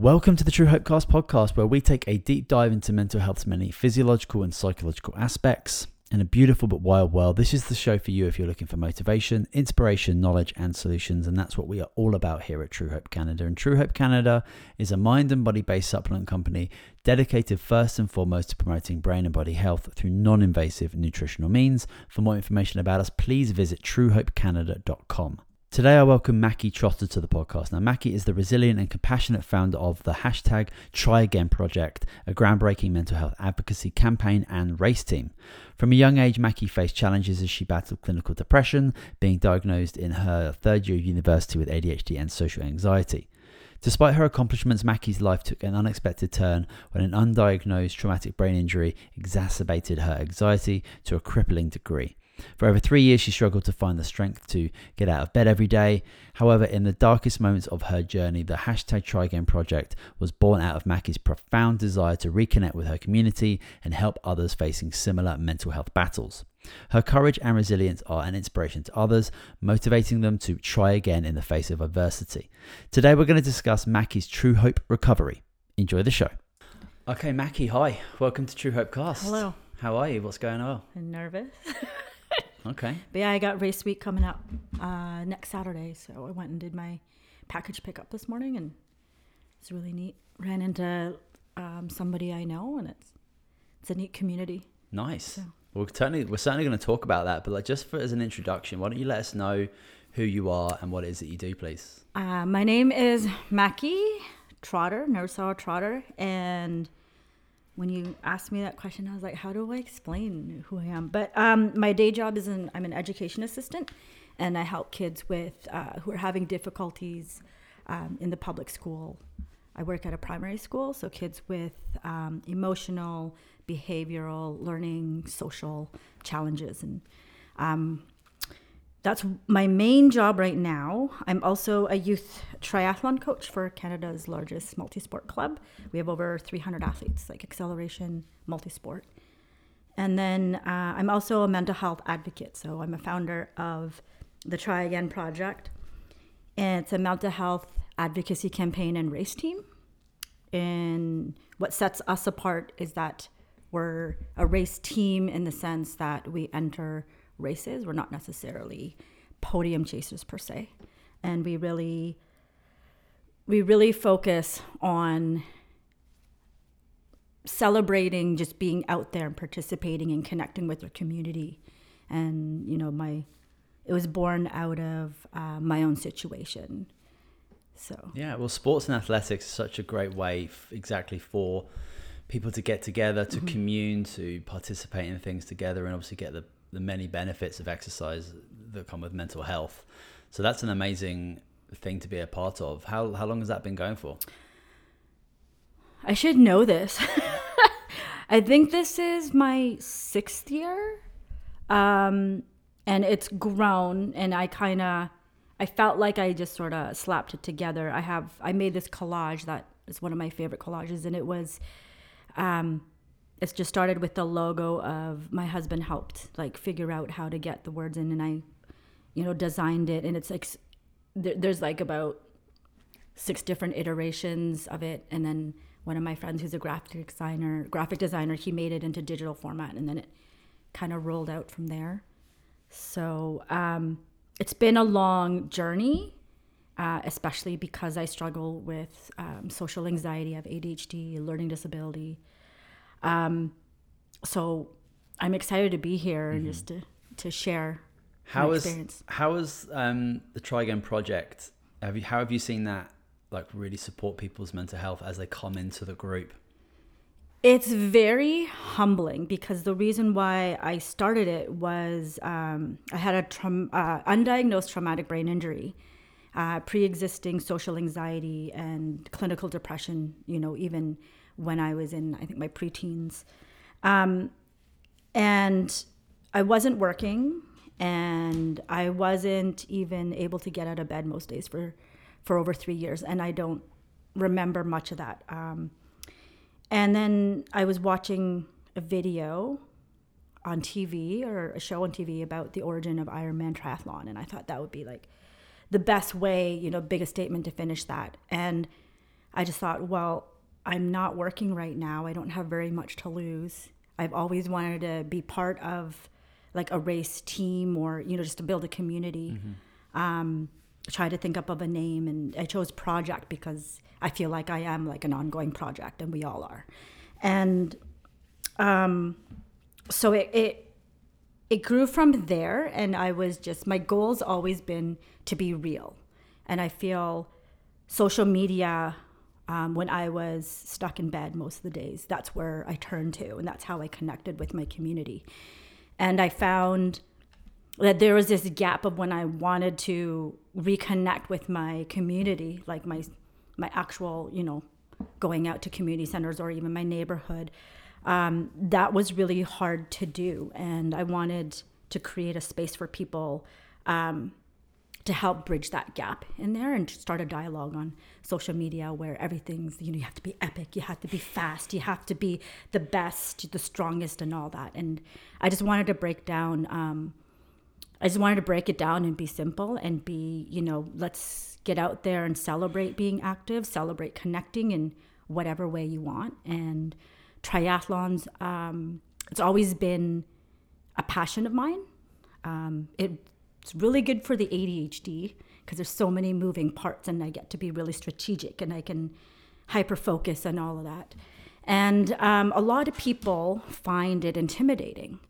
Welcome to the Truehope Cast podcast, where we take a deep dive into mental health's many physiological and psychological aspects. In a beautiful but wild world, this is the show for you if you're looking for motivation, inspiration, knowledge, and solutions. And that's what we are all about here at Truehope Canada. And Truehope Canada is a mind and body based supplement company dedicated first and foremost to promoting brain and body health through non invasive nutritional means. For more information about us, please visit truehopecanada.com. Today, I welcome Maki Trotter to the podcast. Now, Maki is the resilient and compassionate founder of the hashtag Tri Again Project, a groundbreaking mental health advocacy campaign and race team. From a young age, Maki faced challenges as she battled clinical depression, being diagnosed in her third year of university with ADHD and social anxiety. Despite her accomplishments, Maki's life took an unexpected turn when an undiagnosed traumatic brain injury exacerbated her anxiety to a crippling degree. For over three years, she struggled to find the strength to get out of bed every day. However, in the darkest moments of her journey, the hashtag Tri Again project was born out of Maki's profound desire to reconnect with her community and help others facing similar mental health battles. Her courage and resilience are an inspiration to others, motivating them to try again in the face of adversity. Today, we're going to discuss Maki's True Hope recovery. Enjoy the show. Okay, Maki, hi. Welcome to Truehope Cast. Hello. How are you? What's going on? I'm nervous. Okay. But yeah, I got race week coming up uh, next Saturday, so I went and did my package pickup this morning, and it's really neat. Ran into um, somebody I know, and it's it's a neat community. Nice. So- We're certainly we're certainly going to talk about that, but like just for as an introduction, why don't you let us know who you are and what it is that you do, please? Uh, my name is Maki Trotter, Nursaw Trotter, and when you asked me that question, I was like, how do I explain who I am? But um, my day job is an I'm an education assistant, and I help kids with uh, who are having difficulties um, in the public school. I work at a primary school, so kids with um, emotional, behavioral, learning, social challenges, and um, that's my main job right now. I'm also a youth triathlon coach for Canada's largest multi-sport club. We have over 300 athletes, like acceleration, multi-sport. And then uh, I'm also a mental health advocate. So I'm a founder of the Tri Again Project. And it's a mental health advocacy campaign and race team. And what sets us apart is that we're a race team in the sense that we enter races. We're not necessarily podium chasers per se. And we really we really focus on celebrating just being out there and participating and connecting with your community. And you know, my it was born out of uh, my own situation. So Yeah, well, sports and athletics is such a great way, f- exactly for people to get together, to commune, to participate in things together, and obviously get the the many benefits of exercise that come with mental health. So that's an amazing thing to be a part of. How how long has that been going for? I should know this. I think this is my sixth year. Um, and it's grown and I kind of I felt like I just sort of slapped it together. I have I made this collage that is one of my favorite collages and it was um it's just started with the logo of my husband helped like figure out how to get the words in and I you know designed it and it's like there, there's like about six different iterations of it and then one of my friends who's a graphic designer graphic designer he made it into digital format and then it kind of rolled out from there. So um, it's been a long journey uh, especially because i struggle with um, social anxiety. I have adhd learning disability um, so i'm excited to be here and just to, to share How my is experience. how is um, the Tri Again project? Have you how have you seen that like really support people's mental health as they come into the group? It's very humbling because the reason why I started it was um, I had a traum- uh, undiagnosed traumatic brain injury, uh, pre-existing social anxiety and clinical depression. You know, even when I was in I think my preteens, um, and I wasn't working, and I wasn't even able to get out of bed most days for for over three years, and I don't remember much of that. Um, and then I was watching a video on TV or a show on TV about the origin of Ironman triathlon, and I thought that would be like the best way, you know, biggest statement to finish that. And I just thought, well, I'm not working right now. I don't have very much to lose. I've always wanted to be part of like a race team or, you know, just to build a community. Um, try to think up of a name and I chose project because I feel like I am like an ongoing project and we all are. And um, so it, it it grew from there and I was just my goal's always been to be real. And I feel social media um, when I was stuck in bed most of the days, that's where I turned to and that's how I connected with my community. And I found that there was this gap of when I wanted to reconnect with my community, like my my actual, you know, going out to community centers or even my neighborhood. Um, that was really hard to do, and I wanted to create a space for people um, to help bridge that gap in there and start a dialogue on social media where everything's you know you have to be epic you have to be fast you have to be the best the strongest and all that and i just wanted to break down um, I just wanted to break it down and be simple and be, you know, let's get out there and celebrate being active, celebrate connecting in whatever way you want. And triathlons, um, it's always been a passion of mine. Um, it, it's really good for the ADHD because there's so many moving parts and I get to be really strategic and I can hyper focus and all of that. And um, a lot of people find it intimidating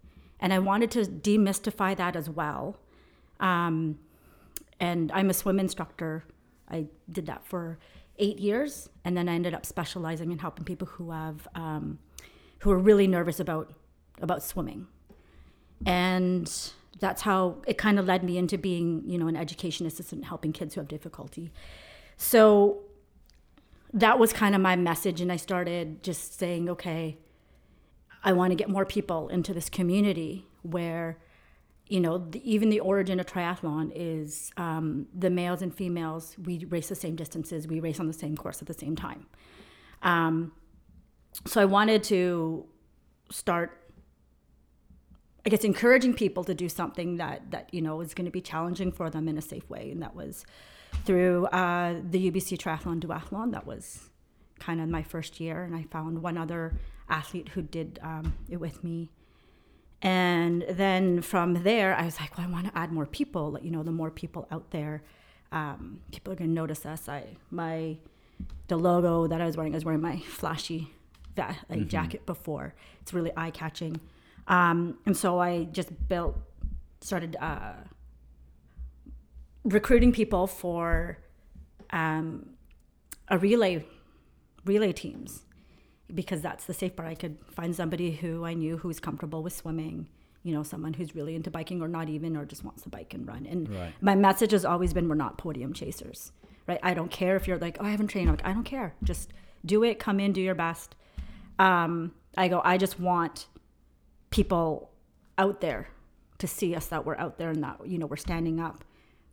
and I wanted to demystify that as well. Um, and I'm a swim instructor. I did that for eight years, and then I ended up specializing in helping people who have um, who are really nervous about about swimming, and that's how it kind of led me into being, you know, an education assistant helping kids who have difficulty. So that was kind of my message, and I started just saying, okay, I want to get more people into this community where, you know, the, even the origin of triathlon is um, the males and females, we race the same distances, we race on the same course at the same time. Um, so I wanted to start, I guess, encouraging people to do something that, that you know, is going to be challenging for them in a safe way. And that was through uh, the UBC Triathlon Duathlon. That was kind of my first year. And I found one other athlete who did um, it with me. And then from there, I was like, well, I want to add more people. You know, the more people out there, um, people are going to notice us. I my the logo that I was wearing, I was wearing my flashy like Mm-hmm. jacket before. It's really eye catching, um, and so I just built, started uh, recruiting people for um, a relay relay teams because that's the safe part. I could find somebody who I knew who's comfortable with swimming, you know, someone who's really into biking or not even, or just wants to bike and run. And Right. my message has always been we're not podium chasers, right? I don't care if you're like, oh, I haven't trained. I'm like, I don't care. Just do it, come in, do your best. Um, I go, I just want people out there to see us that we're out there and that, you know, we're standing up,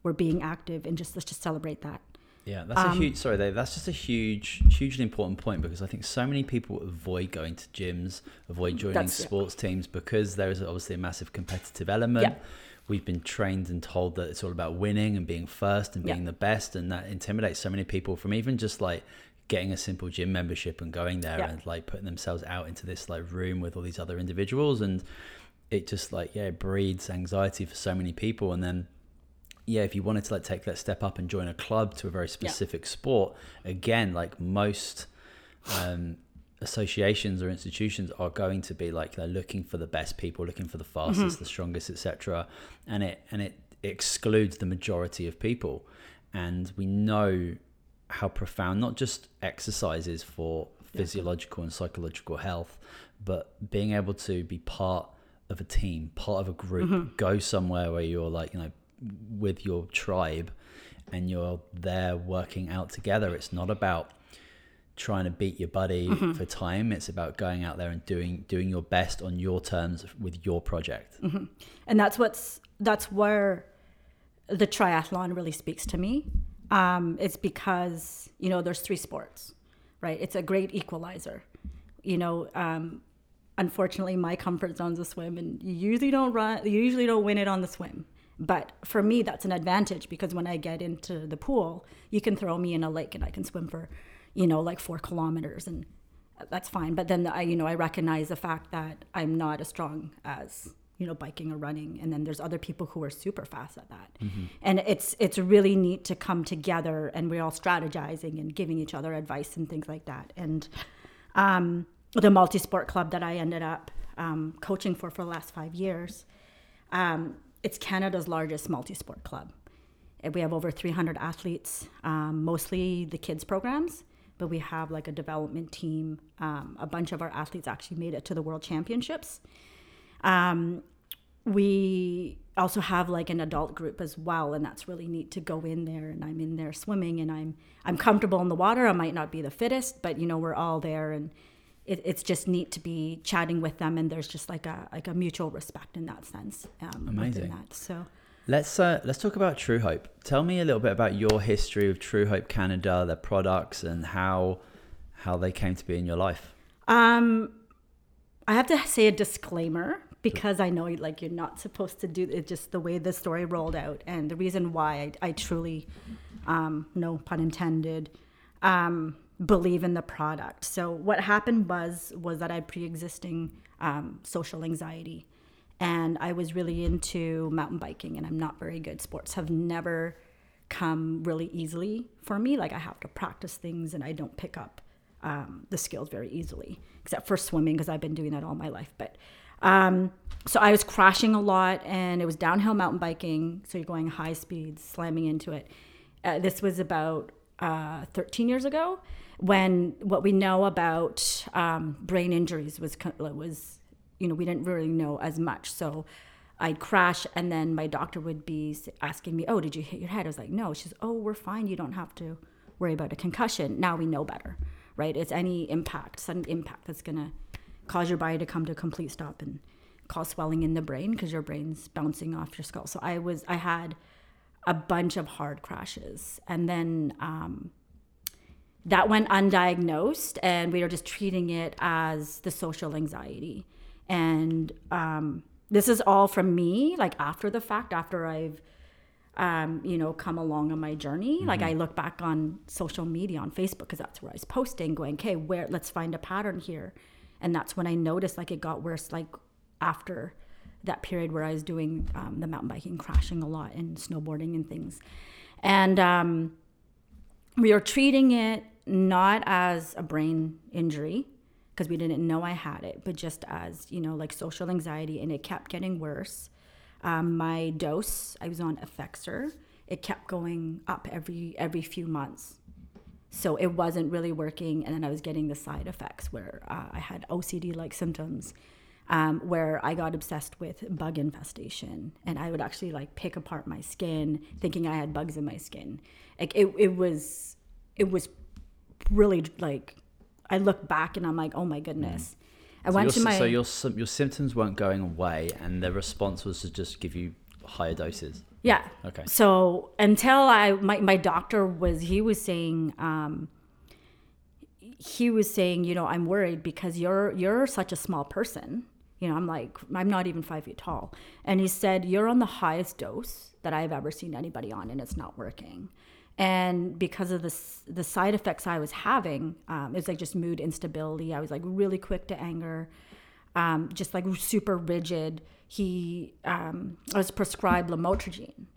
we're being active, and just let's just celebrate that. Yeah, that's Um, a huge. Sorry, Dave. That's just a huge, hugely important point because I think so many people avoid going to gyms, avoid joining yeah. sports teams because there is obviously a massive competitive element. Yeah. We've been trained and told that it's all about winning and being first and Yeah. being the best, and that intimidates so many people from even just like getting a simple gym membership and going there Yeah. and like putting themselves out into this like room with all these other individuals and it just like yeah breeds anxiety for so many people and then yeah, if you wanted to like take that step up and join a club to a very specific sport, again, like most um, associations or institutions are going to be like they're looking for the best people, looking for the fastest, the strongest, etc. And it and it excludes the majority of people. And we know how profound not just exercises for physiological and psychological health, but being able to be part of a team, part of a group, mm-hmm. go somewhere where you're like, you know, with your tribe and you're there working out together. It's not about trying to beat your buddy mm-hmm. for time. It's about going out there and doing doing your best on your terms with your project. Mm-hmm. and that's what's that's where the triathlon really speaks to me um, it's because you know there's three sports right? It's a great equalizer. You know um, unfortunately my comfort zone's a swim and you usually don't run you usually don't win it on the swim. But for me that's an advantage because when i get into the pool you can throw me in a lake and i can swim for you know, like four kilometers, and that's fine. But then I, you know, I recognize the fact that I'm not as strong as you know biking or running and then there's other people who are super fast at that. Mm-hmm. and it's it's really neat to come together and we're all strategizing and giving each other advice and things like that. And um, the multi-sport club that i ended up um, coaching for for the last five years um, it's canada's largest multi-sport club. We have over 300 athletes um, mostly the kids programs but we have like a development team. Um, a bunch of our athletes actually made it to the world championships um, we also have like an adult group as well, and that's really neat to go in there. And I'm in there swimming, and I'm I'm comfortable in the water. I might not be the fittest, but you know we're all there, and it, it's just neat to be chatting with them. And there's just like a like a mutual respect in that sense. Um, Amazing. That. So. Let's uh, let's talk about Truehope. Tell me a little bit about your history of Truehope Canada, their products, and how how they came to be in your life. Um, I have to say a disclaimer because I know like you're not supposed to do it. Just the way the story rolled out, and the reason why I, I truly, um, no pun intended, um, believe in the product. So what happened was was that I had pre-existing um, social anxiety, and I was really into mountain biking, and I'm not very good. Sports have never come really easily for me. Like I have to practice things, and I don't pick up um, the skills very easily, except for swimming because I've been doing that all my life. But um, so I was crashing a lot, and it was downhill mountain biking. So you're going high speeds, slamming into it. Uh, this was about uh, 13 years ago, when what we know about um, brain injuries was was, you know, we didn't really know as much. So I'd crash, and then my doctor would be asking me, "Oh, did you hit your head?" I was like, "No." She's, "Oh, we're fine. You don't have to worry about a concussion." Now we know better, right? It's any impact, sudden impact that's gonna cause your body to come to a complete stop and cause swelling in the brain because your brain's bouncing off your skull. So I was I had a bunch of hard crashes, and then um, that went undiagnosed, and we were just treating it as the social anxiety. And um, this is all from me, like after the fact, after I've um, you know, come along on my journey. Mm-hmm. Like I look back on social media on Facebook because that's where I was posting, going, "Okay, where? Let's find a pattern here." And that's when I noticed like it got worse like after that period where I was doing um, the mountain biking, crashing a lot, and snowboarding and things, and um, we were treating it not as a brain injury because we didn't know I had it, but just as you know like social anxiety, and it kept getting worse. Um, my dose, I was on Effexor. It kept going up every every few months so it wasn't really working and then i was getting the side effects where uh, i had ocd like symptoms um, where i got obsessed with bug infestation and i would actually like pick apart my skin thinking i had bugs in my skin like it, it was it was really like i look back and i'm like oh my goodness mm. I so went to my so your your symptoms weren't going away, and the response was to just give you higher doses. Yeah. Okay. So until I my my doctor was he was saying um he was saying, you know, I'm worried because you're you're such a small person. You know, I'm like I'm not even five feet tall. And he said, You're on the highest dose that I've ever seen anybody on and it's not working. And because of the the side effects I was having, um, it was like just mood instability. I was like really quick to anger, um, just like super rigid he um, was prescribed lamotrigine,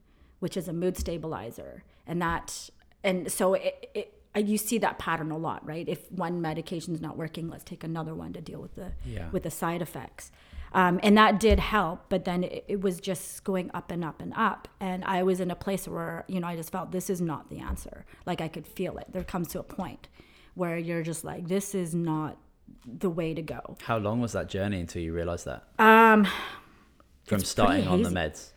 which is a mood stabilizer, and that and so it, it, you see that pattern a lot, right? If one medication is not working, let's take another one to deal with the yeah. with the side effects. Um, and that did help, but then it, it, was just going up and up and up. And I was in a place where you know I just felt this is not the answer. Like I could feel it. There comes to a point where you're just like, this is not the way to go. How long was that journey until you realized that? Um, from starting on the meds?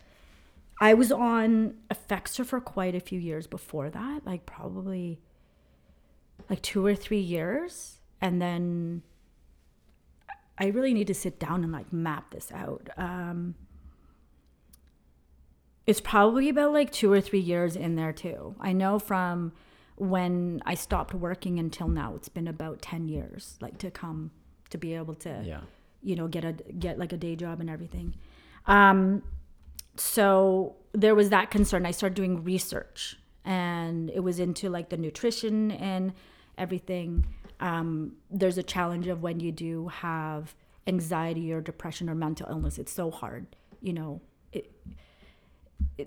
I was on Effexor for quite a few years before that, like probably like two or three years. And then I really need to sit down and like map this out. Um, it's probably about like two or three years in there too. I know from when I stopped working until now, it's been about 10 years, like to come to be able to, yeah. you know, get a, get like a day job and everything. Um, so there was that concern. I started doing research and it was into like the nutrition and everything. Um, there's a challenge of when you do have anxiety or depression or mental illness. It's so hard, you know. It,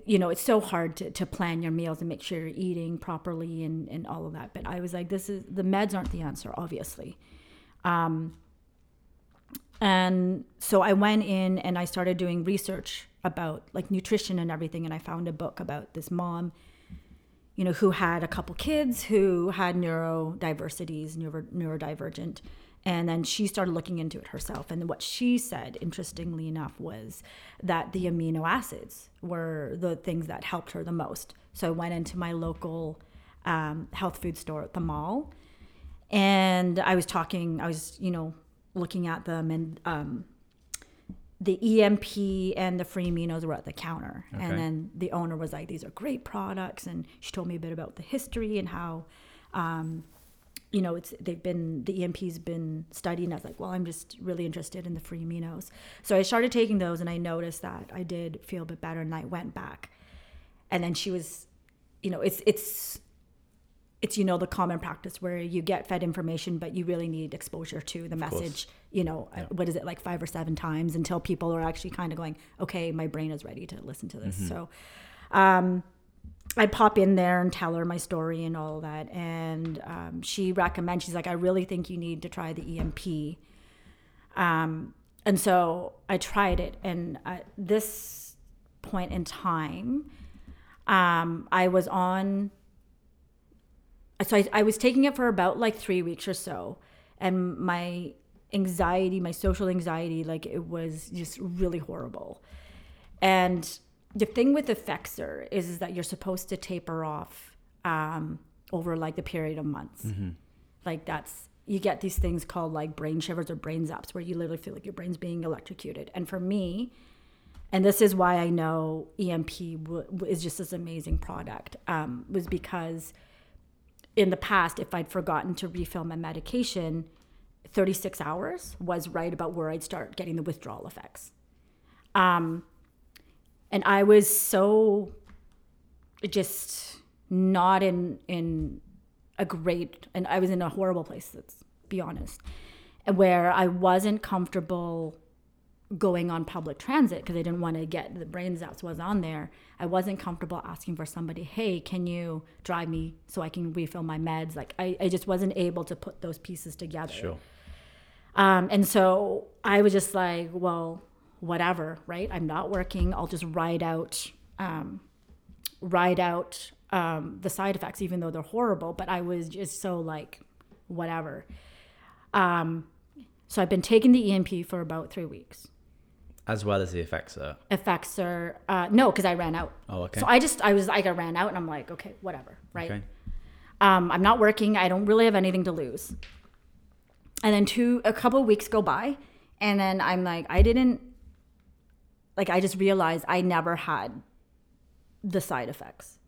you know, it's so hard to, to plan your meals and make sure you're eating properly and, and all of that. But I was like, this is the meds aren't the answer, obviously. Um, and so I went in and I started doing research about like nutrition and everything. And I found a book about this mom, you know, who had a couple kids who had neurodiversities, neuro, neurodivergent. And then she started looking into it herself. And what she said, interestingly enough, was that the amino acids were the things that helped her the most. So I went into my local um, health food store at the mall and I was talking, I was, you know, looking at them and um, the EMP and the free aminos were at the counter. Okay. And then the owner was like, these are great products. And she told me a bit about the history and how, um, you know, it's they've been the EMP's been studying. And I was like, well, I'm just really interested in the free aminos. So I started taking those, and I noticed that I did feel a bit better, and I went back. And then she was, you know, it's it's it's you know the common practice where you get fed information, but you really need exposure to the message. You know, uh, what is it like five or seven times until people are actually kind of going, okay, my brain is ready to listen to this. So. Um, I pop in there and tell her my story and all that. And um, she recommends, she's like, I really think you need to try the EMP. Um, and so I tried it. And at this point in time, um, I was on, so I, I was taking it for about like three weeks or so. And my anxiety, my social anxiety, like it was just really horrible. And the thing with Effexor is, is that you're supposed to taper off um, over like the period of months. Like that's you get these things called like brain shivers or brain zaps where you literally feel like your brain's being electrocuted. And for me, and this is why I know EMP w- w- is just this amazing product, um, was because in the past, if I'd forgotten to refill my medication, 36 hours was right about where I'd start getting the withdrawal effects. Um, and I was so just not in in a great and I was in a horrible place let's be honest where I wasn't comfortable going on public transit because I didn't want to get the brain zaps was on there. I wasn't comfortable asking for somebody hey can you drive me so I can refill my meds? Like I, I just wasn't able to put those pieces together. Sure. um, and so I was just like, well, whatever, right? I'm not working. I'll just ride out, um, ride out um, the side effects, even though they're horrible. But I was just so like, whatever. Um, so I've been taking the EMP for about three weeks. As well as the Effexor. Effects are uh, no, because I ran out. Oh, okay. So I just I was like I ran out, and I'm like, okay, whatever, right? Okay. Um, I'm not working. I don't really have anything to lose. And then two, a couple weeks go by, and then I'm like, I didn't, like, I just realized I never had the side effects,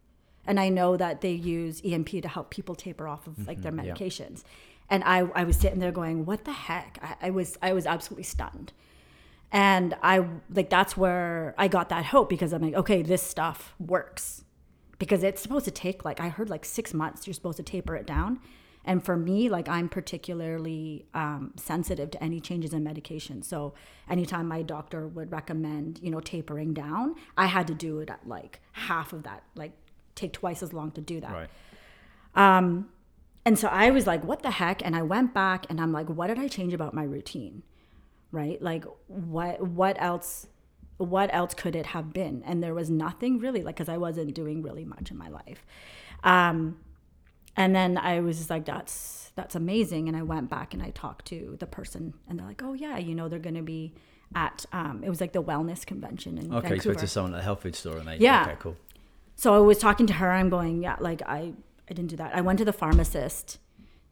and I know that they use EMP to help people taper off of like their Mm-hmm. yeah. medications, and I, I was sitting there going, what the heck? I, I was, I was absolutely stunned, and I like that's where I got that hope because I'm like, okay, this stuff works because it's supposed to take like I heard like six months. You're supposed to taper it down, and for me, like I'm particularly um, sensitive to any changes in medication. So anytime my doctor would recommend, you know, tapering down, I had to do it at like half of that, like take twice as long to do that. Right. And so I was like, what the heck? And I went back and I'm like, what did I change about my routine? Right? Like what what else what else could it have been? And there was nothing really like cuz I wasn't doing really much in my life. Um and then I was like that's that's amazing and I went back and I talked to the person and they're like, "Oh yeah, you know they're going to be at um it was like the wellness convention in Okay, you spoke Vancouver. to someone at the health food store and they Yeah. okay, cool. So I was talking to her. I'm going, yeah, like I, I didn't do that. I went to the pharmacist,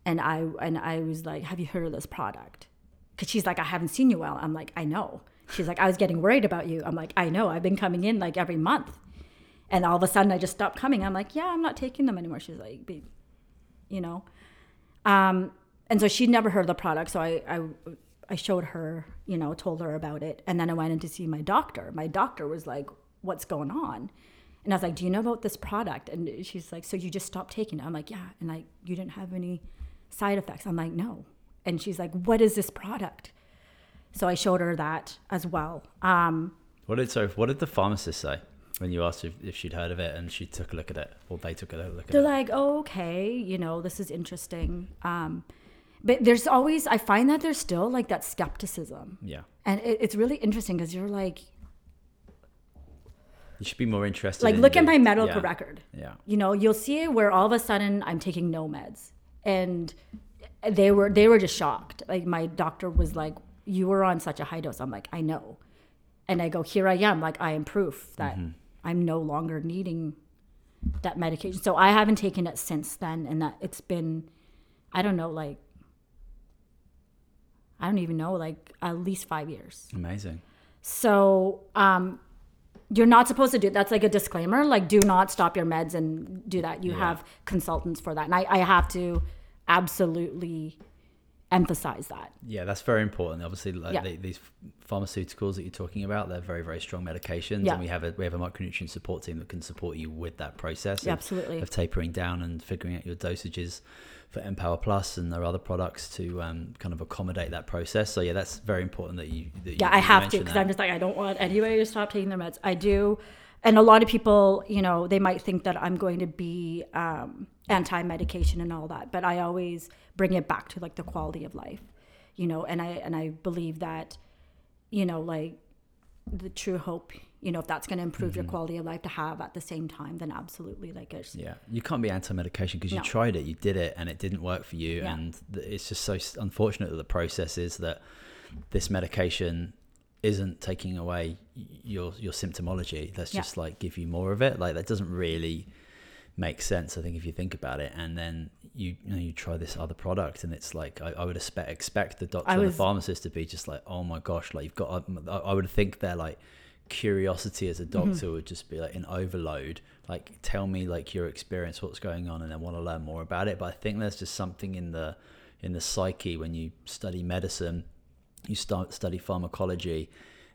and I and I was like, have you heard of this product? Because she's like, I haven't seen you well. I'm like, I know. She's like, I was getting worried about you. I'm like, I know. I've been coming in like every month, and all of a sudden I just stopped coming. I'm like, yeah, I'm not taking them anymore. She's like, "Be- you know, um, and so she'd never heard of the product. So I, I, I showed her, you know, told her about it, and then I went in to see my doctor. My doctor was like, what's going on? And I was like, "Do you know about this product?" And she's like, "So you just stopped taking it?" I'm like, "Yeah." And like, you didn't have any side effects. I'm like, no. And she's like, what is this product? So I showed her that as well. Um, What did so? What did the pharmacist say when you asked if, if she'd heard of it and she took a look at it, or they took a look at it. they're like, oh, okay, you know, this is interesting. Um, but there's always, I find that there's still like that skepticism. Yeah, And it, it's really interesting because you're like, you should be more interested. like, in look at my medical yeah, record. Yeah, you know you'll see where all of a sudden i'm taking no meds and they were they were just shocked like my doctor was like you were on such a high dose i'm like i know and i go here i am like i am proof that Mm-hmm. I'm no longer needing that medication so i haven't taken it since then and that it's been i don't know like i don't even know like at least five years amazing. so um, you're not supposed to do that's like a disclaimer. Like, do not stop your meds and do that. You Yeah. have consultants for that, and I, I have to absolutely emphasize that. Yeah, that's very important. Obviously, like Yeah. the, these pharmaceuticals that you're talking about, they're very, very strong medications, Yeah. and we have a we have a micronutrient support team that can support you with that process. Yeah, of- absolutely. Of tapering down and figuring out your dosages for EMPowerplus and their other products to um, kind of accommodate that process. So yeah, that's very important that you. That you Yeah, I you have to because. I'm just like I don't want anybody to stop taking their meds. I do, and a lot of people, you know, they might think that I'm going to be um, anti-medication and all that, but I always bring it back to like the quality of life, you know, and I and I believe that, you know, like the true hope, you know, if that's going to improve Mm-hmm. your quality of life to have at the same time, then absolutely, like it's Yeah, you can't be anti-medication because you No. tried it, you did it, and it didn't work for you. Yeah. And it's just so unfortunate that the process is that this medication isn't taking away your your symptomology. Let's Yeah. just like give you more of it. Like that doesn't really make sense. I think if you think about it, and then you you, know, you try this other product, and it's like I, I would expect expect the doctor I and the pharmacist to be just like, oh my gosh, like you've got. I would think they're like curiosity as a Mm-hmm. doctor would just be like an overload like tell me like your experience what's going on and i want to learn more about it but i think there's just something in the in the psyche when you study medicine you start study pharmacology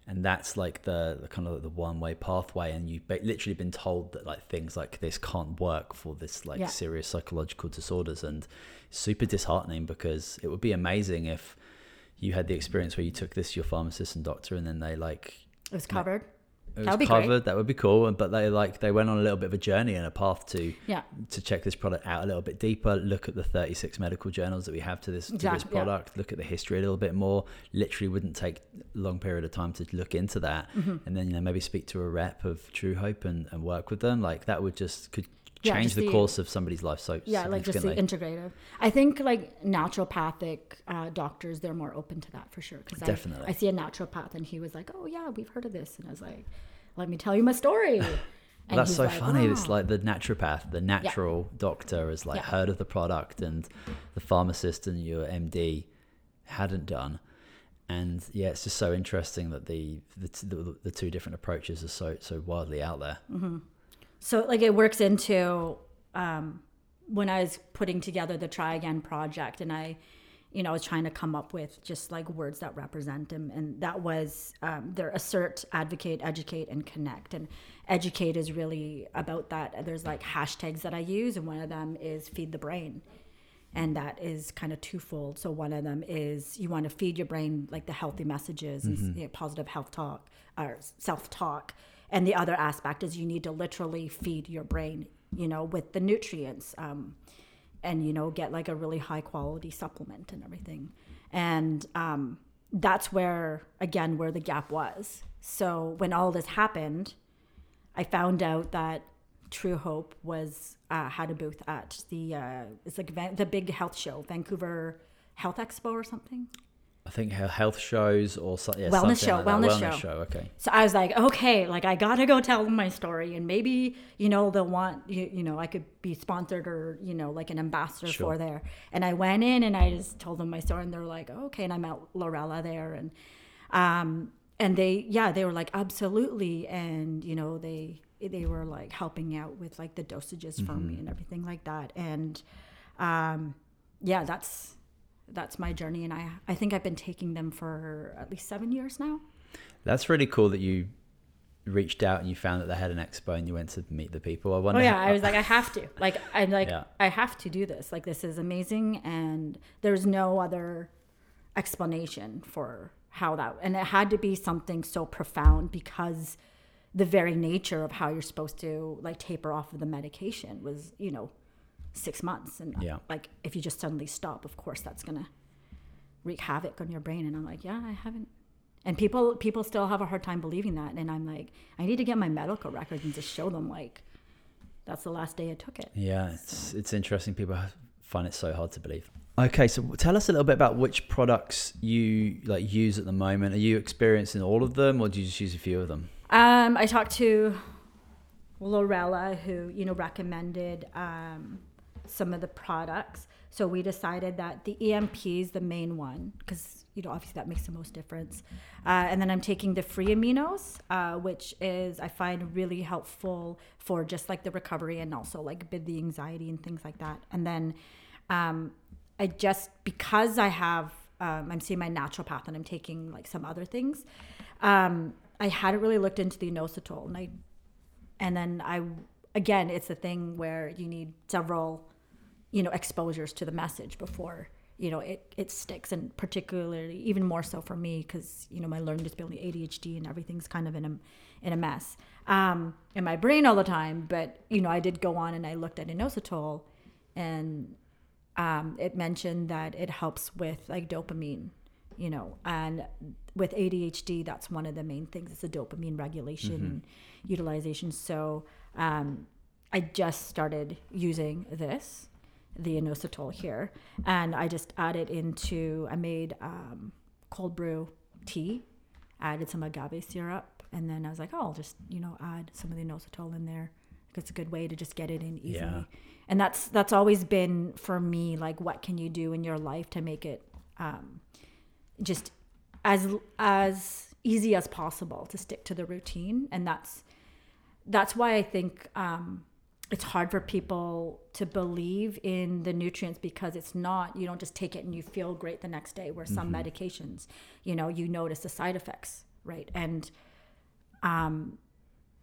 and that's like the, the kind of the one way pathway and you've literally been told that like things like this can't work for this like Yeah. serious psychological disorders and super disheartening because it would be amazing if you had the experience where you took this to your pharmacist and doctor and then they like it was covered. It was That would be great. covered. That would be cool. But they like they went on a little bit of a journey and a path to Yeah, to check this product out a little bit deeper. Look at the 36 medical journals that we have to this to this Exactly, yeah. product. Look at the history a little bit more. Literally wouldn't take a long period of time to look into that, Mm-hmm. and then you know maybe speak to a rep of Truehope and, and work with them. Like that would just could Yeah, change the, the- course of somebody's life so yeah, like just the integrative. I think like naturopathic uh, doctors, they're more open to that for sure. Because Definitely. I, I see a naturopath and he was like, "Oh yeah, we've heard of this," and I was like, "Let me tell you my story." And that's so like, funny. It's like the naturopath, the natural doctor has like Yeah. heard of the product, and the pharmacist and your MD hadn't done. And yeah, it's just so interesting that the the, the, the two different approaches are so so wildly out there. So like it works into um, when I was putting together the Tri Again project, and I, you know, I was trying to come up with just like words that represent them, and that was um, their assert, advocate, educate, and connect. And educate is really about that. There's like hashtags that I use, and one of them is feed the brain. And that is kind of twofold. So one of them is you want to feed your brain like the healthy messages and you know, positive health talk or self talk, and the other aspect is you need to literally feed your brain, you know, with the nutrients, um, and you know get like a really high quality supplement and everything. And um, that's where again where the gap was. So when all this happened, I found out that Truehope was uh, had a booth at the uh, it's like the big health show, Vancouver Health Expo or something. I think her health shows or so, yeah, Wellness show, like wellness wellness show. show. Okay, So I was like, okay, like I gotta go tell them my story, and maybe you know they'll want you, you know I could be sponsored or you know like an ambassador Sure. for there. And I went in and I just told them my story, and they're like, okay. And I met Lorella there, and um, and they yeah they were like absolutely, and you know they they were like helping out with like the dosages for me and everything like that, and um, yeah, that's that's my journey, and I I think I've been taking them for at least seven years now. that's really cool that you reached out and you found that they had an expo and you went to meet the people? I wonder. Oh yeah, how- I was like, I have to. Like, I'm like, Yeah. I have to do this. Like, this is amazing, and there's no other explanation for how that. And it had to be something so profound because the very nature of how you're supposed to like taper off of the medication was, you know, six months, and Yeah. like if you just suddenly stop, of course that's gonna wreak havoc on your brain. And I'm like, yeah, I haven't. And people people still have a hard time believing that. And I'm like, I need to get my medical records and just show them like that's the last day I took it. Yeah, it's it's interesting. People find it so hard to believe. Okay, so tell us a little bit about which products you like use at the moment. Are you experiencing all of them, or do you just use a few of them? Um, I talked to Lorella, who you know recommended um, some of the products. So we decided that the EMP is the main one because you know obviously that makes the most difference. Uh, and then I'm taking the free aminos, uh, which is I find really helpful for just like the recovery and also like with the anxiety and things like that. And then um, I just because I have um, I'm seeing my naturopath and I'm taking like some other things. Um, I hadn't really looked into the inositol, and I and then I again it's a thing where you need several you know exposures to the message before you know it it sticks. And particularly even more so for me because you know my learning disability ADHD and everything's kind of in a in a mess um in my brain all the time. But you know I did go on and I looked at inositol and um it mentioned that it helps with like dopamine you know and with ADHD that's one of the main things. It's the dopamine regulation and utilization. So um I just started using this the inositol here. And I just added into I made um, cold brew tea added some agave syrup and then I was like oh I'll just you know add some of the inositol in there. It's a good way to just get it in easily Yeah. and that's that's always been for me like what can you do in your life to make it um, just as as easy as possible to stick to the routine. And that's that's why I think um, it's hard for people to believe in the nutrients because it's not you don't just take it and you feel great the next day where some medications you know you notice the side effects right? And um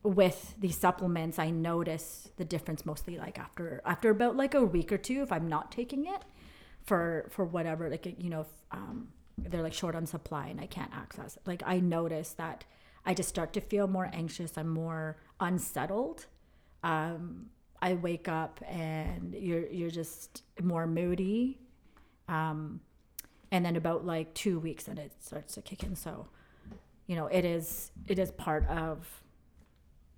with these supplements i notice the difference mostly like after after about like a week or two if i'm not taking it for for whatever like you know if, um they're like short on supply and i can't access it. Like i notice that i just start to feel more anxious i'm more unsettled um i wake up and you're you're just more moody um and then about like two weeks and it starts to kick in. So you know it is it is part of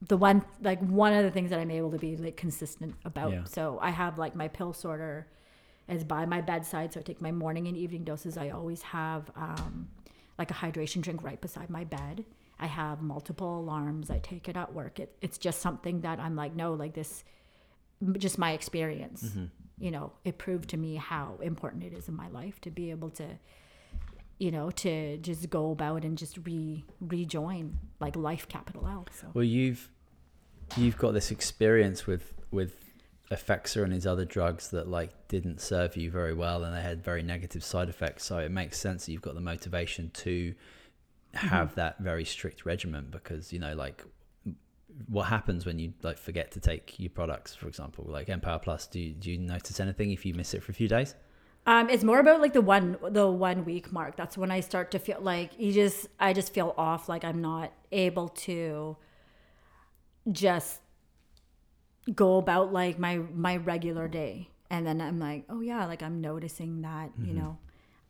the one like one of the things that i'm able to be like consistent about. Yeah. so i have like my pill sorter is by my bedside so i take my morning and evening doses. I always have um, like a hydration drink right beside my bed. I have multiple alarms i take it at work. It, it's just something that i'm like no like this just my experience. Mm-hmm. You know it proved to me how important it is in my life to be able to you know to just go about and just re rejoin like life capital l so. Well, you've you've got this experience with with Effexor and his other drugs that like didn't serve you very well, and they had very negative side effects. So it makes sense that you've got the motivation to mm-hmm. have that very strict regimen because you know like what happens when you like forget to take your products for example like EMPowerplus do you, do you notice anything if you miss it for a few days Um, it's more about like the one the one week mark. That's when I start to feel like you just I just feel off. Like I'm not able to just go about like my my regular day. And then I'm like, oh yeah, like I'm noticing that, you know.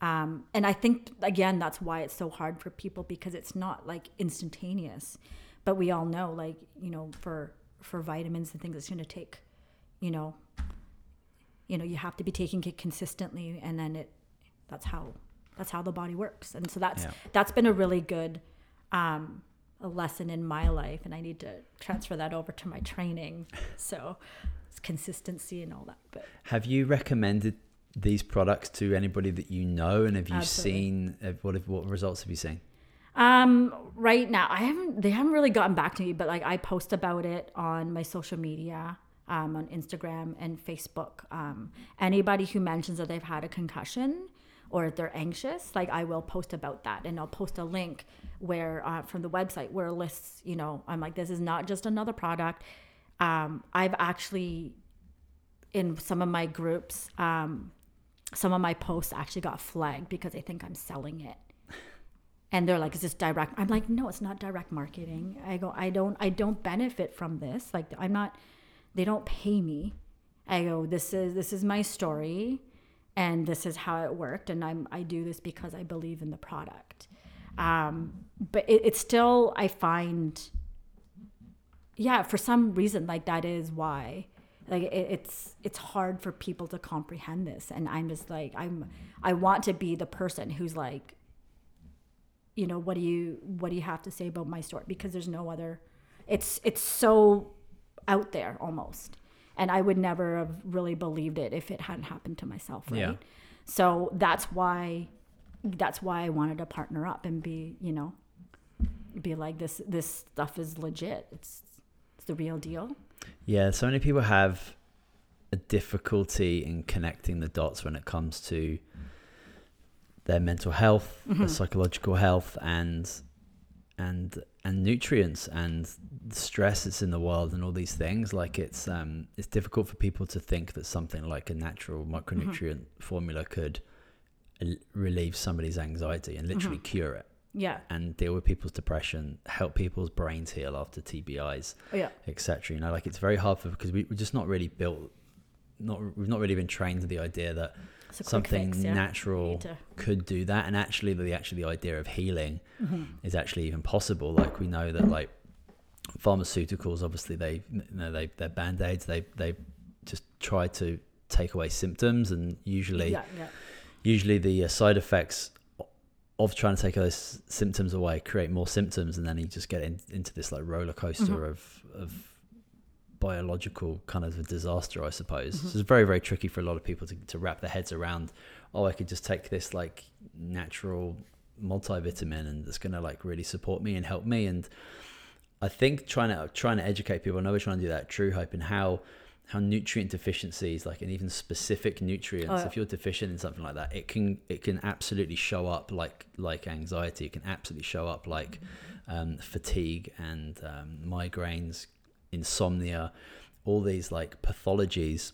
Um, and I think again that's why it's so hard for people because it's not like instantaneous. But we all know, like you know, for for vitamins and things, it's going to take, you know, you know you have to be taking it consistently and then it that's how that's how the body works and so that's Yeah. that's been a really good um a lesson in my life and i need to transfer that over to my training so it's consistency and all that but have you recommended these products to anybody that you know and have you Absolutely. seen what have, what results have you seen Um, right now, I haven't. They haven't really gotten back to me, but like I post about it on my social media, um, on Instagram and Facebook. Um, anybody who mentions that they've had a concussion or if they're anxious, like I will post about that and I'll post a link where uh, from the website where lists, you know, I'm like, this is not just another product. Um, I've actually, in some of my groups, um, some of my posts actually got flagged because they think I'm selling it. And they're like, is this direct? I'm like, no, it's not direct marketing. I go, I don't, I don't benefit from this. Like, I'm not, they don't pay me. I go, this is, this is my story and this is how it worked and i'm i do this because i believe in the product um, but it, it's still i find yeah for some reason like that is why like it, it's it's hard for people to comprehend this and i'm just like i'm i want to be the person who's like you know what do you what do you have to say about my story because there's no other it's it's so out there almost and I would never have really believed it if it hadn't happened to myself, right? Yeah. So that's why that's why I wanted to partner up and be, you know, be like this this stuff is legit. It's it's the real deal. Yeah, so many people have a difficulty in connecting the dots when it comes to their mental health, mm-hmm. their psychological health and and and nutrients and the stress that's in the world and all these things like it's um it's difficult for people to think that something like a natural micronutrient mm-hmm. formula could relieve somebody's anxiety and literally mm-hmm. cure it yeah and deal with people's depression help people's brains heal after tbis oh, yeah etc you know like it's very hard for because we, we're just not really built not we've not really been trained to the idea that something fix, yeah. natural to... could do that and actually the actually the idea of healing mm-hmm. is actually even possible like we know that like pharmaceuticals obviously they you know they they're band-aids they they just try to take away symptoms and usually yeah, yeah. usually the uh, side effects of trying to take those symptoms away create more symptoms and then you just get in, into this like roller coaster mm-hmm. of of biological kind of a disaster, I suppose. Mm-hmm. So it's very, very tricky for a lot of people to, to wrap their heads around. Oh, I could just take this like natural multivitamin and it's going to like really support me and help me. And I think trying to trying to educate people, I know we're trying to do that Truehope and how how nutrient deficiencies, like and even specific nutrients, oh, yeah. if you're deficient in something like that, it can it can absolutely show up like like anxiety. It can absolutely show up like um, fatigue and um, migraines, insomnia, all these like pathologies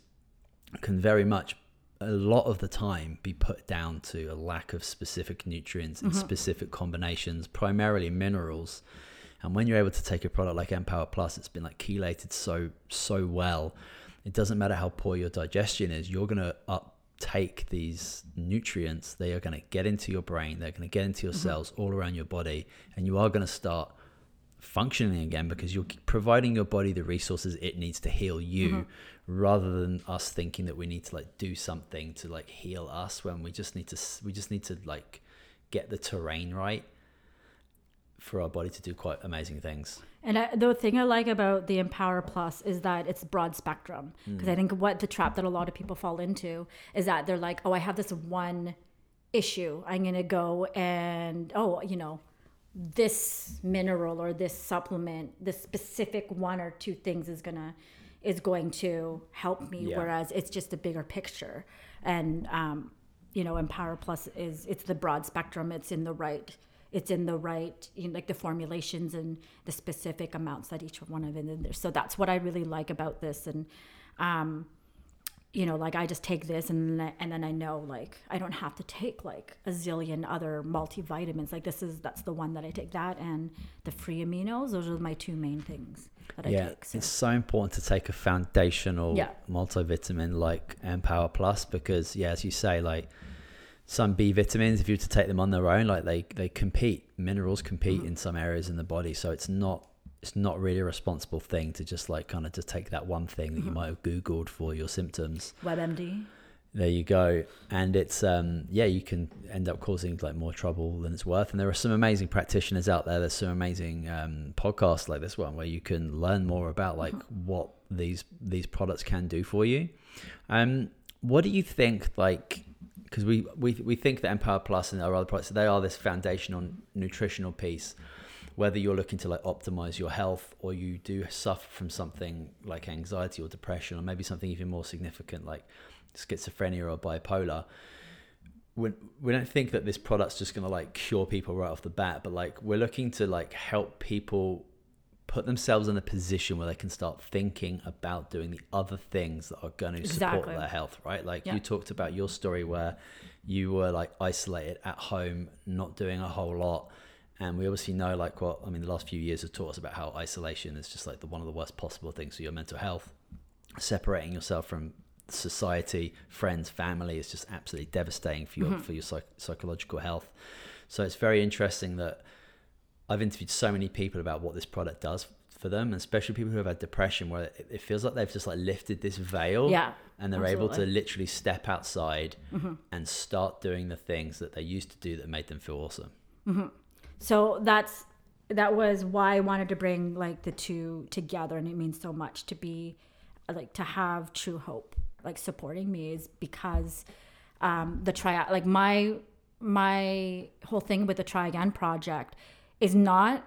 can very much a lot of the time be put down to a lack of specific nutrients and mm-hmm. specific combinations, primarily minerals. And when you're able to take a product like EMPowerplus, it's been like chelated so so well. It doesn't matter how poor your digestion is, you're gonna uptake these nutrients. They are gonna get into your brain. They're gonna get into your mm-hmm. cells all around your body, and you are gonna start functioning again because you're providing your body the resources it needs to heal you mm-hmm. rather than us thinking that we need to like do something to like heal us when we just need to we just need to like get the terrain right for our body to do quite amazing things and I, the thing I like about the EMPowerplus is that it's broad spectrum. Because mm. I think what the trap that a lot of people fall into is that they're like, oh, I have this one issue. I'm going to go and, oh, you know, this mineral or this supplement, this specific one or two things is gonna is going to help me. Yeah. Whereas it's just a bigger picture, and um, you know, EMPowerplus is it's the broad spectrum. It's in the right. It's in the right, you know, like the formulations and the specific amounts that each one of there. So that's what I really like about this, and um, you know, like I just take this and and then I know like I don't have to take like a zillion other multivitamins. Like this is that's the one that I take that and the free aminos. Those are my two main things that yeah, I take. So. It's so important to take a foundational yeah. multivitamin like EMPowerplus because yeah, as you say, like some B vitamins, if you were to take them on their own, like they they compete. Minerals compete mm-hmm. in some areas in the body, so it's not it's not really a responsible thing to just like kind of just take that one thing that mm-hmm. you might have googled for your symptoms. Webmd. There you go. And it's um yeah you can end up causing like more trouble than it's worth. And there are some amazing practitioners out there. There's some amazing um, podcasts like this one where you can learn more about like mm-hmm. what these these products can do for you. Um what do you think like because we, we we think that EMPowerplus and our other products they are this foundational nutritional piece whether you're looking to like optimize your health or you do suffer from something like anxiety or depression or maybe something even more significant like schizophrenia or bipolar we, we don't think that this product's just going to like cure people right off the bat but like we're looking to like help people put themselves in a position where they can start thinking about doing the other things that are going to Exactly. support their health right like Yeah. you talked about your story where you were like isolated at home not doing a whole lot and we obviously know like what i mean the last few years have taught us about how isolation is just like the one of the worst possible things for your mental health. Separating yourself from society, friends, family is just absolutely devastating for your mm-hmm. for your psych- psychological health. So it's very interesting that I've interviewed so many people about what this product does for them, and especially people who have had depression, where it, it feels like they've just like lifted this veil, Yeah, and they're able to literally step outside mm-hmm. and start doing the things that they used to do that made them feel awesome. Mm-hmm. So that's that was why I wanted to bring like the two together, and it means so much to be like to have Truehope like supporting me is because um the try like my my whole thing with the Tri Again project is not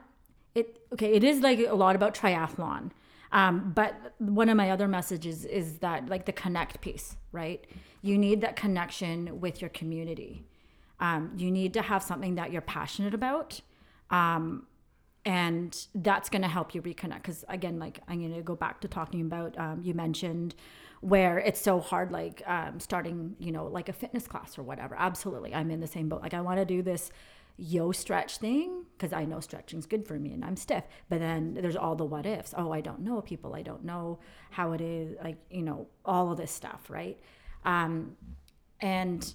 it okay it is like a lot about triathlon um, but one of my other messages is that like the connect piece right? You need that connection with your community um, you need to have something that you're passionate about um, and that's going to help you reconnect because again like i'm going to go back to talking about um, you mentioned where it's so hard like um, starting you know like a fitness class or whatever. Absolutely i'm in the same boat. Like i want to do this yo stretch thing because i know stretching's good for me and i'm stiff but then there's all the what ifs. Oh i don't know people i don't know how it is like you know all of this stuff right? Um, and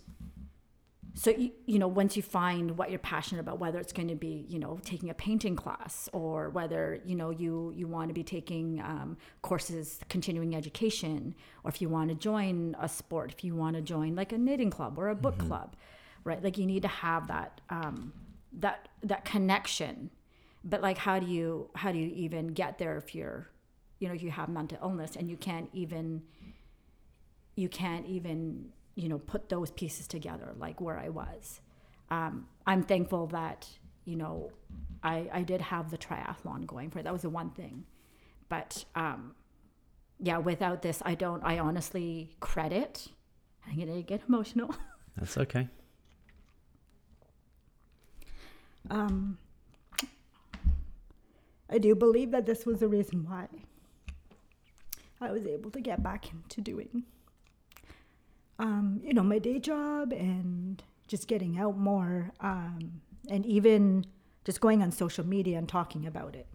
so you, you know once you find what you're passionate about whether it's going to be you know taking a painting class or whether you know you you want to be taking um, courses continuing education or if you want to join a sport if you want to join like a knitting club or a book club right? Like you need to have that um, that that connection. But like how do you how do you even get there if you're you know if you have mental illness and you can't even you can't even you know put those pieces together like where i was. Um, i'm thankful that you know I, I did have the triathlon going for it. That was the one thing. But um, yeah without this i don't i honestly credit i'm gonna get emotional. That's okay. um, i do believe that this was the reason why i was able to get back into doing um, you know, my day job and just getting out more, um, and even just going on social media and talking about it.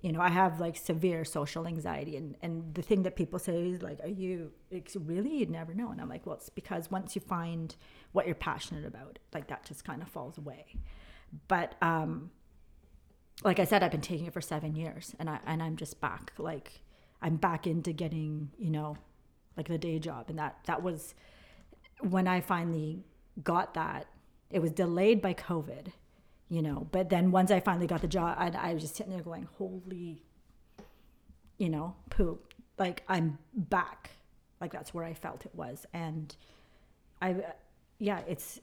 You know, I have like severe social anxiety, and and the thing that people say is like, "Are you it's really?" You'd never know, and I'm like, "Well, it's because once you find what you're passionate about, like that just kind of falls away." But um, like I said, I've been taking it for seven years, and I and I'm just back. Like I'm back into getting, you know, like the day job, and that that was when I finally got that, it was delayed by COVID, you know. But then once I finally got the job, I, I was just sitting there going, "Holy, you know, poop!" Like I'm back. Like that's where I felt it was, and I, yeah, it's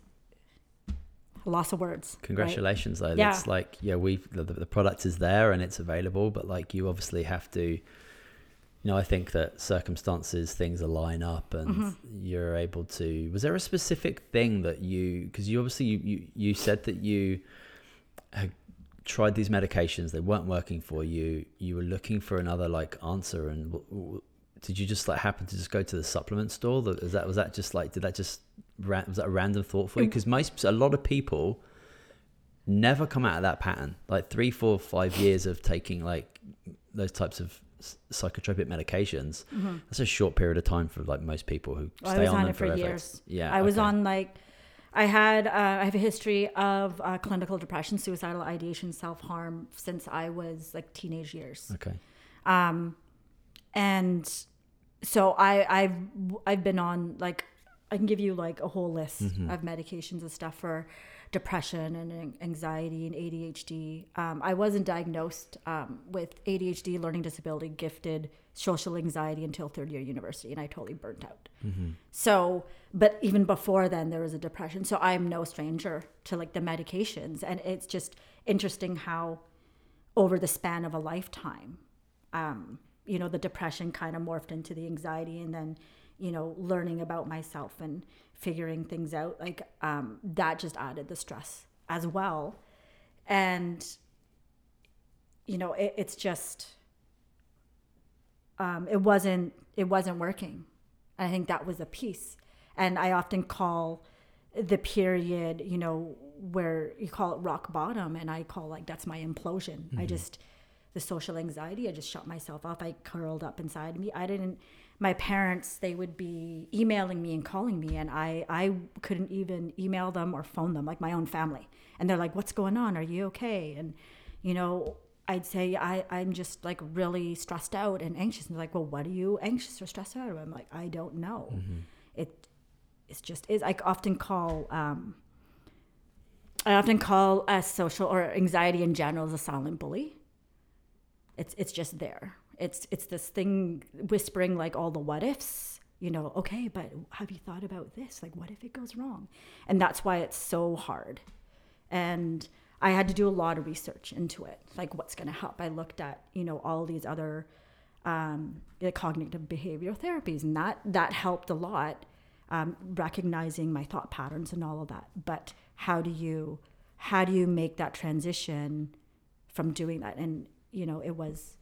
a loss of words. right? Congratulations, though. Yeah. It's like yeah, we the, the product is there and it's available, but like you obviously have to. You know, I think that circumstances, things align up, and Mm-hmm. you're able to. Was there a specific thing that you? Because you obviously you, you you said that you had tried these medications, they weren't working for you. You were looking for another like answer, and w- w- did you just like happen to just go to the supplement store? That- Is that was that just like did that just was that a random thought for you? Because most a lot of people never come out of that pattern. Like three, four, five years of taking like those types of psychotropic medications. That's a short period of time for like most people who I stay was on, on them it for forever. years. Yeah, I was on like, I had, uh, I have a history of uh, clinical depression, suicidal ideation, self harm since I was like teenage years. Okay. Um, and so I, I've, I've been on like, I can give you like a whole list Mm-hmm. of medications and stuff for depression and anxiety and ADHD. Um, I wasn't diagnosed um, with ADHD, learning disability, gifted, social anxiety until third year university, and I totally burnt out. So, but even before then, there was a depression. So I'm no stranger to like the medications, and it's just interesting how over the span of a lifetime, um, you know, the depression kind of morphed into the anxiety, and then, you know, learning about myself and figuring things out, like um, that just added the stress as well. And, you know, it, it's just, um, it wasn't, it wasn't working. I think that was a piece. And I often call the period, you know, where you call it rock bottom, and I call like that's my implosion. Mm-hmm. I just, the social anxiety, I just shut myself off. I curled up inside me. I didn't, my parents, they would be emailing me and calling me, and I, I couldn't even email them or phone them, like my own family. And they're like, What's going on? Are you okay? And, you know, I'd say I, I'm just like really stressed out and anxious. And they're like, well, what are you anxious or stressed out about? I'm like, I don't know. Mm-hmm. It, it's just is. I often call, um, I often call a social or anxiety in general as a silent bully. It's it's just there. It's it's this thing whispering like all the what ifs. You know, okay, but have you thought about this? Like, what if it goes wrong? And that's why it's so hard. And I had to do a lot of research into it, like what's going to help. I looked at, you know, all these other um, cognitive behavioral therapies, and that that helped a lot, um, recognizing my thought patterns and all of that. But how do you how do you make that transition from doing that? And you know, it was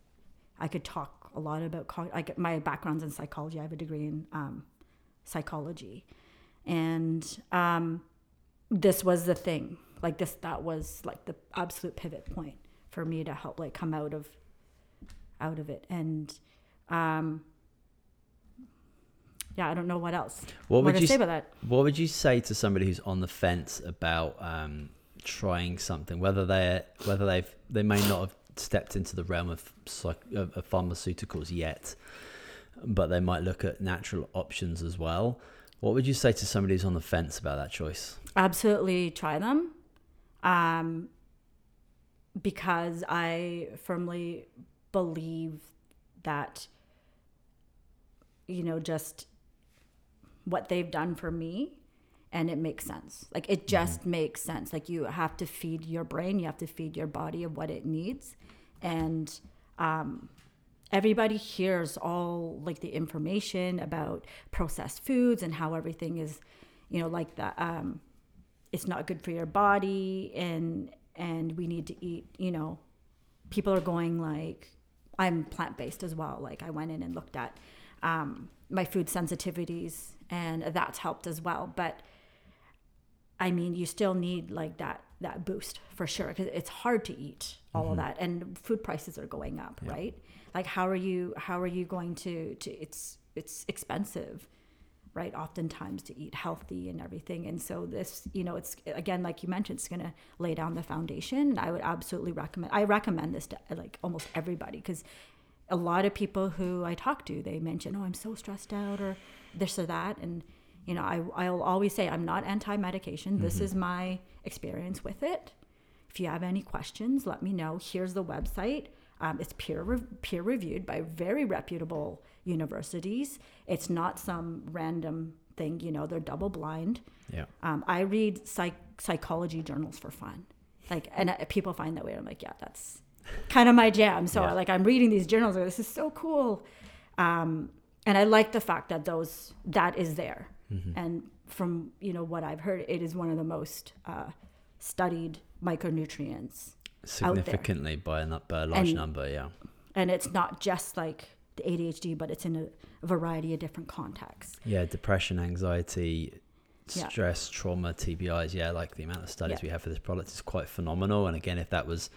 I could talk a lot about like my background's in psychology. I have a degree in um, psychology, and um, this was the thing. Like this that was like the absolute pivot point for me to help like come out of out of it. And um yeah i don't know what else. What would you say about that. what would you say to somebody who's on the fence about um trying something whether they whether they've they may not have stepped into the realm of, psych, of, pharmaceuticals yet but they might look at natural options as well. What would you say to somebody who's on the fence about that choice? Absolutely try them um, because I firmly believe that, you know, just what they've done for me and it makes sense. Like it just mm-hmm. makes sense. Like you have to feed your brain, you have to feed your body of what it needs. And um, everybody hears all like the information about processed foods and how everything is, you know, like that. Um, it's not good for your body and and we need to eat you know people are going like i'm plant-based as well like i went in and looked at um, my food sensitivities and that's helped as well but i mean you still need like that that boost for sure because it's hard to eat all mm-hmm. of that and food prices are going up yeah. right like how are you how are you going to to it's it's expensive right oftentimes to eat healthy and everything and so this you know it's again like you mentioned it's going to lay down the foundation i would absolutely recommend i recommend this to like almost everybody because a lot of people who i talk to they mention oh i'm so stressed out or this or that and you know I, i'll always say i'm not anti-medication mm-hmm. this is my experience with it if you have any questions let me know here's the website um, it's peer re- peer reviewed by very reputable universities. It's not some random thing, you know, they're double blind. Yeah. Um, I read psych- psychology journals for fun. Like, and uh, people find that way. I'm like, yeah, that's kind of my jam. So, yeah. like, I'm reading these journals. Like, this is so cool. Um, and I like the fact that those that is there. Mm-hmm. And from you know what I've heard, it is one of the most uh, studied micronutrients significantly by a, by a large and, number. Yeah, and it's not just like the ADHD, but it's in a variety of different contexts. Yeah, depression, anxiety, stress, yeah. trauma, TBIs. Yeah, like the amount of studies yeah. we have for this product is quite phenomenal. And again, if that was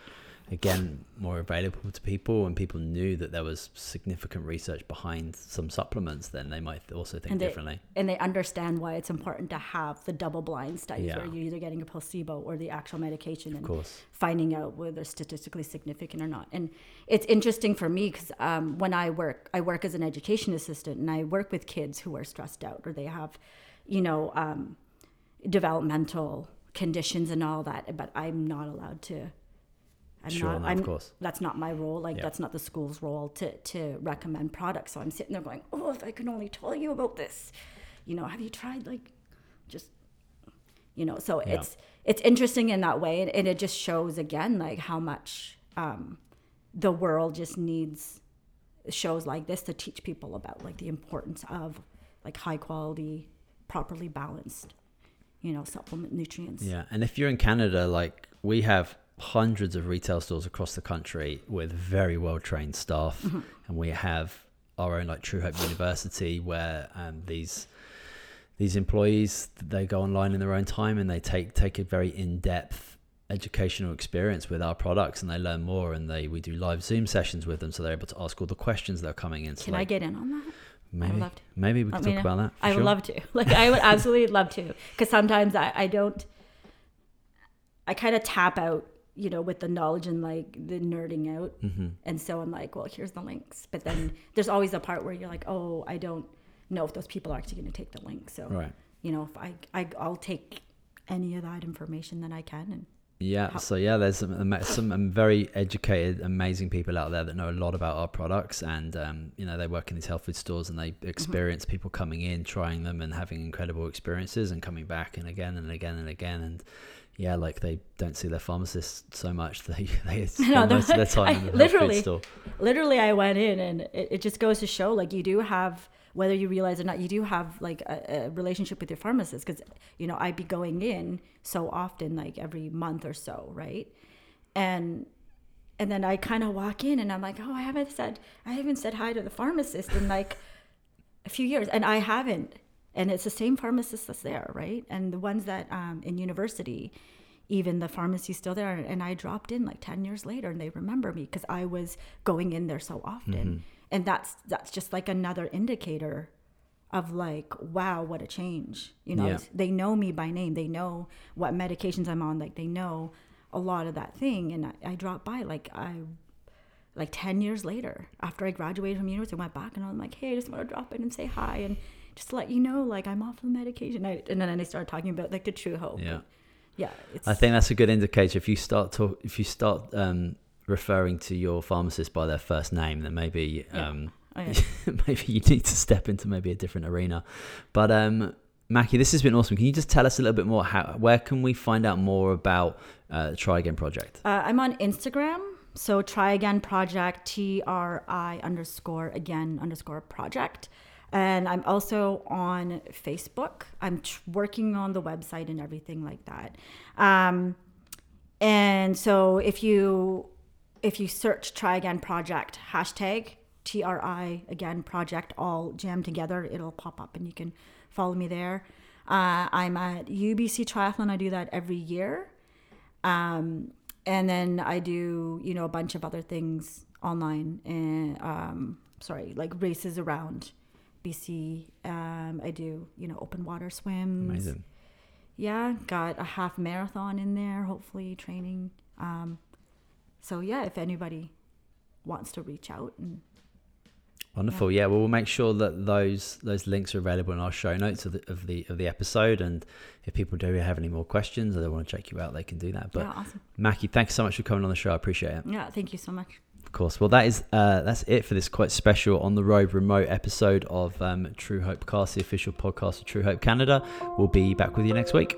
again more available to people and people knew that there was significant research behind some supplements then they might also think and they, differently and they understand why it's important to have the double blind studies yeah. where you're either getting a placebo or the actual medication and course. finding out whether statistically significant or not and it's interesting for me because um, when i work i work as an education assistant and i work with kids who are stressed out or they have you know um, developmental conditions and all that but i'm not allowed to I'm sure, not, I'm, of course. That's not my role. Like that's not the school's role to to recommend products. So I'm sitting there going, oh, if I could only tell you about this, you know, have you tried like, just, you know. So yeah. it's it's interesting in that way, and, and, it just shows again like how much um, the world just needs shows like this to teach people about like the importance of like high quality, properly balanced, you know, supplement nutrients. Yeah, and if you're in Canada, like we have hundreds of retail stores across the country with very well trained staff, Mm-hmm. and we have our own like Truehope University where um, these these employees they go online in their own time and they take take a very in depth educational experience with our products and they learn more and they we do live Zoom sessions with them so they're able to ask all the questions that are coming in. So Can I get in on that? maybe maybe we could talk know. about that. I would sure. love to. Like I would absolutely love to, because sometimes I, I don't. I kind of tap out, you know, with the knowledge and like the nerding out, Mm-hmm. and so I'm like, well, here's the links. But then there's always a part where you're like, oh, I don't know if those people are actually going to take the link. So Right. you know, if I, I I'll take any of that information that I can, and Yeah, How- so yeah, there's some some very educated, amazing people out there that know a lot about our products, and um, you know they work in these health food stores and they experience people coming in, trying them, and having incredible experiences, and coming back and again and again and again, and yeah, like they don't see their pharmacist so much. They they spend they're most of their time I- in the literally. food store. literally i went in and it, it just goes to show like you do have whether you realize or not you do have like a, a relationship with your pharmacist because you know i'd be going in so often like every month or so right? And and then i kind of walk in and i'm like oh i haven't said i haven't said hi to the pharmacist in like a few years. And i haven't. And it's the same pharmacist that's there right? And the ones that um, in university even the pharmacy's still there and i dropped in like 10 years later and they remember me because i was going in there so often and that's that's just like another indicator of like wow what a change you know Yeah. They know me by name they know what medications i'm on like they know a lot of that thing and i, I dropped by like i like 10 years later after i graduated from university i went back and i'm like hey i just want to drop in and say hi and just let you know like i'm off the medication I, and then they started talking about like the Truehope Yeah. yeah I think that's a good indicator. If you start talk, if you start um, referring to your pharmacist by their first name, then maybe Yeah. um, oh, yeah. maybe you need to step into maybe a different arena. But um, Maki, this has been awesome. Can you just tell us a little bit more? How where can we find out more about uh, the Tri Again project? Uh, I'm on Instagram. So Tri Again project, T R I underscore again underscore project. And I'm also on Facebook. I'm tr- working on the website and everything like that. Um, and so if you if you search Tri Again project hashtag T R I again project all jammed together, it'll pop up and you can follow me there. Uh, I'm at UBC Triathlon. I do that every year. Um, and then I do, you know, a bunch of other things online and, um, sorry, like races around BC. Um, I do, you know, open water swims. Amazing. Yeah, got a half marathon in there, hopefully training. Um, so yeah, if anybody wants to reach out and Wonderful. Yeah. Well, we'll make sure that those those links are available in our show notes of the of the of the episode. And if people do have any more questions or they want to check you out, they can do that. But yeah, awesome. Maki, thanks so much for coming on the show. I appreciate it. Yeah, thank you so much. Of course. Well, that is uh, that's it for this quite special on the road remote episode of um, Truehope Cast, the official podcast of Truehope Canada. We'll be back with you next week.